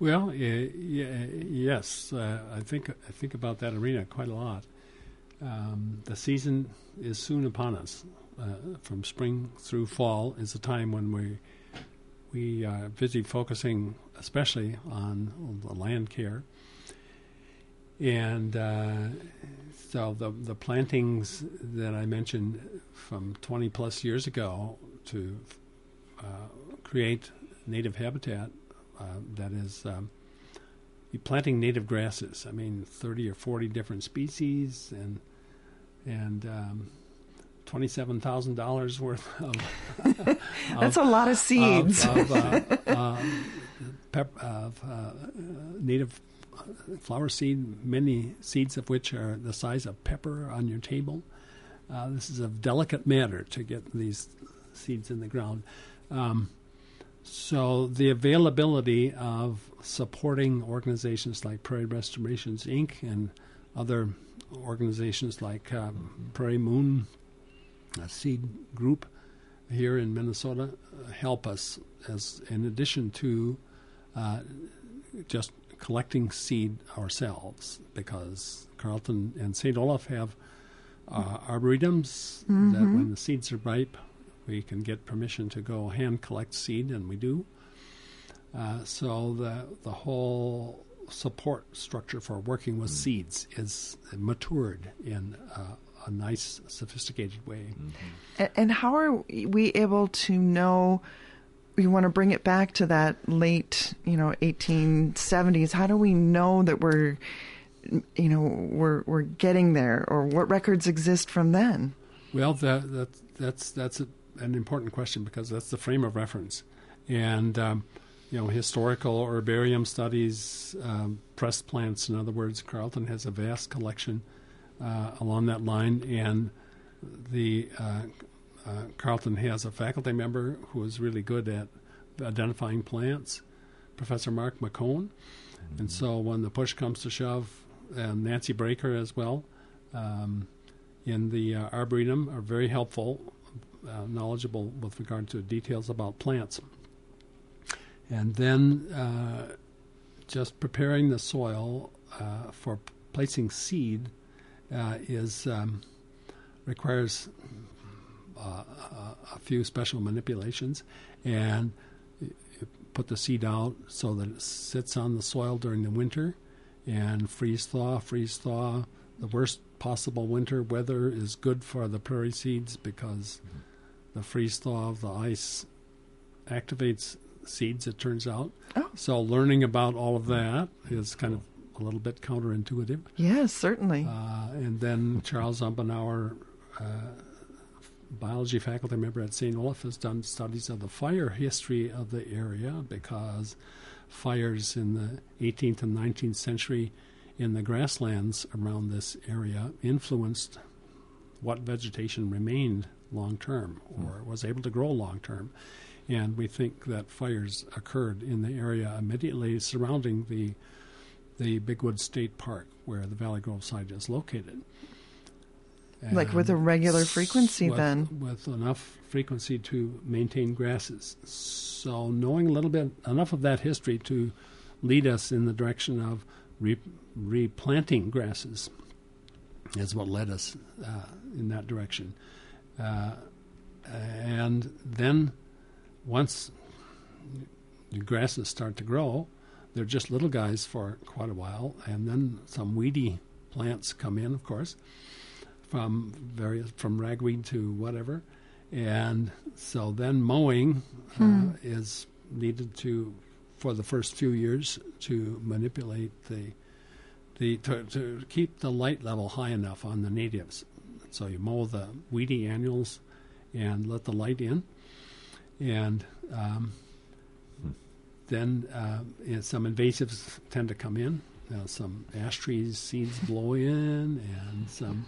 Speaker 4: Well, uh, yeah, yes, uh, I think I think about that arena quite a lot. Um, the season is soon upon us. Uh, from spring through fall is a time when we we are busy focusing, especially on the land care. And uh, so the the plantings that I mentioned from 20 plus years ago to uh, create native habitat uh, that is um, planting native grasses. I mean, 30 or 40 different species and and um, twenty-seven thousand dollars worth of
Speaker 2: That's a lot of seeds.
Speaker 4: of, of, uh, um, pep- of uh, native flower seed, many seeds of which are the size of pepper on your table. Uh, this is a delicate matter to get these seeds in the ground. Um, so the availability of supporting organizations like Prairie Restorations Inc. and other organizations like um, Prairie Moon a seed group here in Minnesota uh, help us as in addition to uh, just collecting seed ourselves because Carleton and St. Olaf have uh, arboretums that when the seeds are ripe we can get permission to go hand collect seed and we do uh, so the the whole support structure for working with seeds is matured in uh, a nice sophisticated way
Speaker 2: And, and how are we able to know? We want to bring it back to that late, you know, 1870s. How do we know that we're, you know, we're we're getting there, or what records exist from then?
Speaker 4: Well, that, that that's that's a, an important question because that's the frame of reference, and um, you know historical herbarium studies, um, pressed plants. In other words, Carleton has a vast collection uh, along that line, and the uh, uh, Carleton has a faculty member who is really good at identifying plants, Professor Mark McKone, and so when the push comes to shove, and Nancy Braker as well. Um, in the uh, arboretum are very helpful, uh, knowledgeable with regard to details about plants. And then uh, just preparing the soil uh, for p- placing seed uh, is um, requires uh, a, a few special manipulations, and you put the seed out so that it sits on the soil during the winter, and freeze thaw, freeze thaw. The worst possible winter weather is good for the prairie seeds because the freeze thaw of the ice activates seeds. It turns out.
Speaker 2: Oh.
Speaker 4: So learning about all of that is kind of a little bit counterintuitive.
Speaker 2: Yes, certainly.
Speaker 4: Uh, and then Charles Umbanhowar, uh, biology faculty member at St. Olaf, has done studies of the fire history of the area because fires in the 18th and 19th century in the grasslands around this area influenced what vegetation remained long term or was able to grow long term. And we think that fires occurred in the area immediately surrounding the the Bigwood State Park, where the Valley Grove site is located.
Speaker 2: Like with a regular frequency
Speaker 4: with,
Speaker 2: then?
Speaker 4: With enough frequency to maintain grasses. So knowing a little bit, enough of that history to lead us in the direction of re, replanting grasses. is what led us uh, in that direction. Uh, and then once the grasses start to grow, they're just little guys for quite a while, and then some weedy plants come in, of course, from various from ragweed to whatever, and so then mowing
Speaker 2: Hmm.
Speaker 4: uh, is needed to for the first few years to manipulate the the to, to keep the light level high enough on the natives. So you mow the weedy annuals and let the light in, and um, then uh, you know, some invasives tend to come in. Uh, some ash trees seeds blow in, and some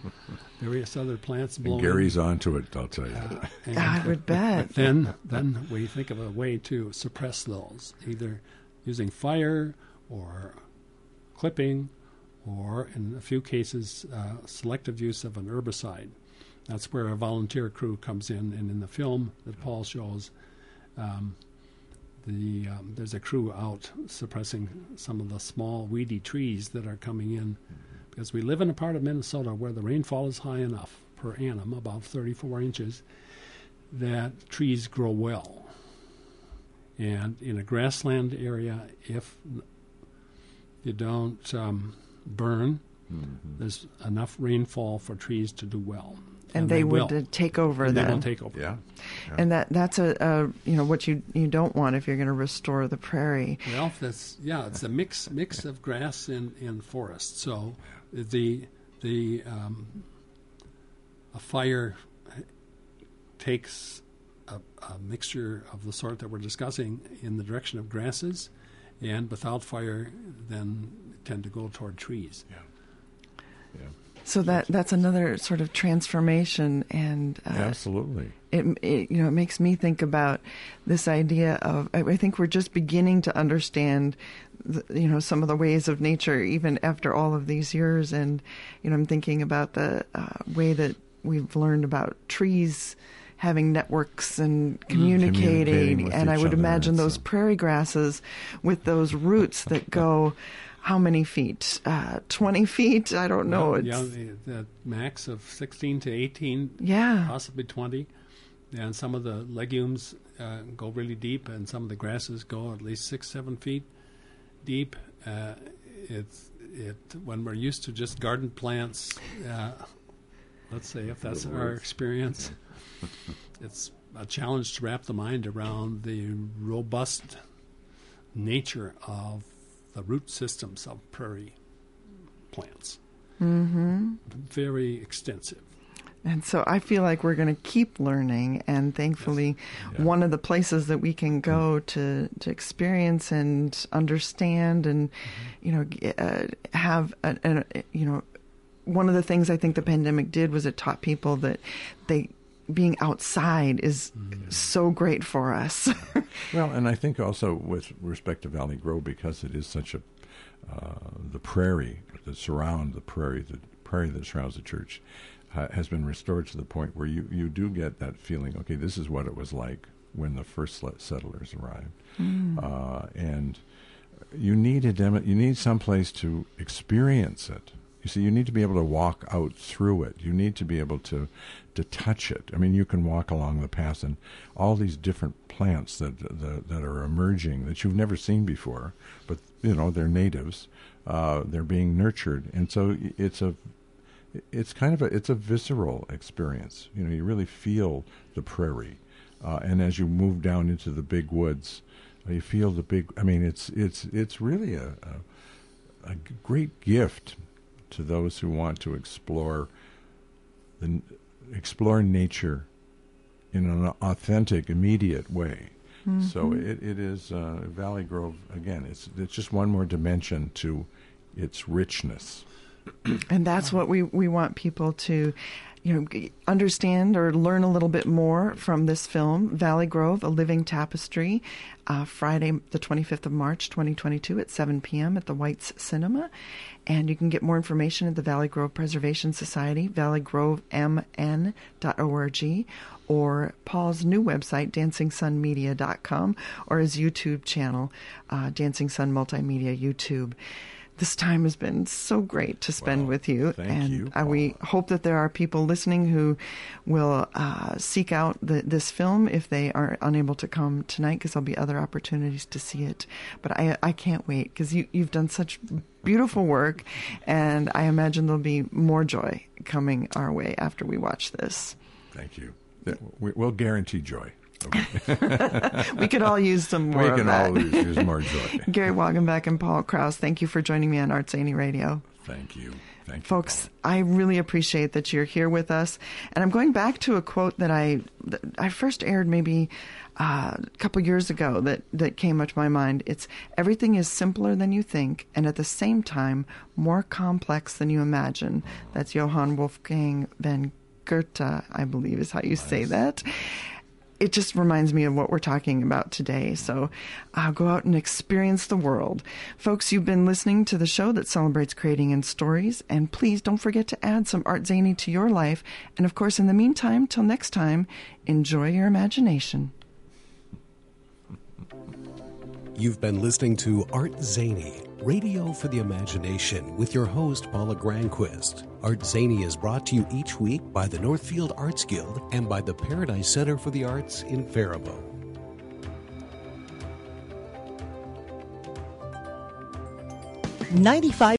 Speaker 4: various other plants blow
Speaker 3: And Gary's onto it, I'll tell you.
Speaker 4: in. Uh, and-
Speaker 2: I would bet.
Speaker 4: then then we think of a way to suppress those, either using fire or clipping, or in a few cases, uh, selective use of an herbicide. That's where a volunteer crew comes in, and in the film that Paul shows, um, the um, there's a crew out suppressing some of the small weedy trees that are coming in, because we live in a part of Minnesota where the rainfall is high enough per annum, about 34 inches, that trees grow well. And in a grassland area, if you don't um, burn, there's enough rainfall for trees to do well.
Speaker 2: And, they, would
Speaker 4: will.
Speaker 2: uh, take over
Speaker 4: And They will take over.
Speaker 3: Yeah.
Speaker 2: and that that's a, a you know what you you don't want if you're going to restore the prairie.
Speaker 4: Well, that's yeah, it's a mix mix of grass and, and forest. So the the um, a fire takes a, a mixture of the sort that we're discussing in the direction of grasses, and without fire, then tend to go toward trees.
Speaker 3: Yeah. Yeah.
Speaker 2: So that that's another sort of transformation, and uh,
Speaker 3: Absolutely.
Speaker 2: it, it you know it makes me think about this idea of I, I think we're just beginning to understand the, you know some of the ways of nature even after all of these years. And you know I'm thinking about the uh, way that we've learned about trees having networks and communicating,
Speaker 3: Communicating
Speaker 2: and I would imagine those prairie grasses with those roots that go how many feet uh, 20 feet I don't know
Speaker 4: Well,
Speaker 2: it's
Speaker 4: yeah, the, the max of 16 to 18
Speaker 2: yeah
Speaker 4: possibly 20. And some of the legumes uh, go really deep, and some of the grasses go at least six, seven feet deep. Uh, it's it when we're used to just garden plants. Uh, let's say if that's our experience, it's a challenge to wrap the mind around the robust nature of the root systems of prairie plants. Mm-hmm. Very extensive.
Speaker 2: And so I feel like we're going to keep learning, and thankfully, one of the places that we can go to to experience and understand, and you know, uh, have a, a, you know, one of the things I think the pandemic did was it taught people that they being outside is so great for us.
Speaker 3: Well, and I think also with respect to Valley Grove, because it is such a uh, the prairie that surround the prairie, the prairie that surrounds the church, uh, has been restored to the point where you you do get that feeling. Okay, this is what it was like when the first settlers arrived, uh, and you need a demo, you need some place to experience it. You see, you need to be able to walk out through it. You need to be able to to touch it. I mean, you can walk along the path and all these different plants that that, that are emerging that you've never seen before, but you know they're natives. Uh, they're being nurtured, and so it's a it's kind of a it's a visceral experience. You know, you really feel the prairie, uh, and as you move down into the big woods, uh, you feel the big. I mean, it's it's it's really a, a great gift to those who want to explore the explore nature in an authentic, immediate way. So it, it is uh, Valley Grove again. It's it's just one more dimension to its richness.
Speaker 2: and that's what we, we want people to you know understand or learn a little bit more from this film valley grove a living tapestry uh, friday the 25th of march 2022 at 7 p.m at the Weitz cinema. And you can get more information at the valley grove preservation society valleygrovemn.org or paul's new website dancingsunmedia.com or his youtube channel uh, dancing sun multimedia youtube this time has been so great to spend with you.
Speaker 3: thank
Speaker 2: and
Speaker 3: you,
Speaker 2: uh, we hope that there are people listening who will uh, seek out the, this film if they are unable to come tonight because there'll be other opportunities to see it. But I, I can't wait because you, you've done such beautiful work, and I imagine there'll be more joy coming our way after we watch this.
Speaker 3: Thank you. We'll guarantee joy.
Speaker 2: We could all use some more
Speaker 3: we can always use more joy.
Speaker 2: Gary Wagenbach and Paul Krause, thank you for joining me on ArtZany Radio.
Speaker 3: Thank you. Thank you,
Speaker 2: Folks, I really appreciate that you're here with us. And I'm going back to a quote that I that I first aired maybe uh, a couple years ago that, that came up to my mind. It's everything is simpler than you think and at the same time more complex than you imagine. That's Johann Wolfgang von Goethe, I believe is how you say that it just reminds me of what we're talking about today. So uh, go out and experience the world. Folks, you've been listening to the show that celebrates creating in stories. And please don't forget to add some ArtZany to your life. And of course, in the meantime, till next time, enjoy your imagination.
Speaker 1: You've been listening to ArtZany, Radio for the Imagination, with your host, Paula Granquist. ArtZany is brought to you each week by the Northfield Arts Guild and by the Paradise Center for the Arts in Faribault.
Speaker 5: 95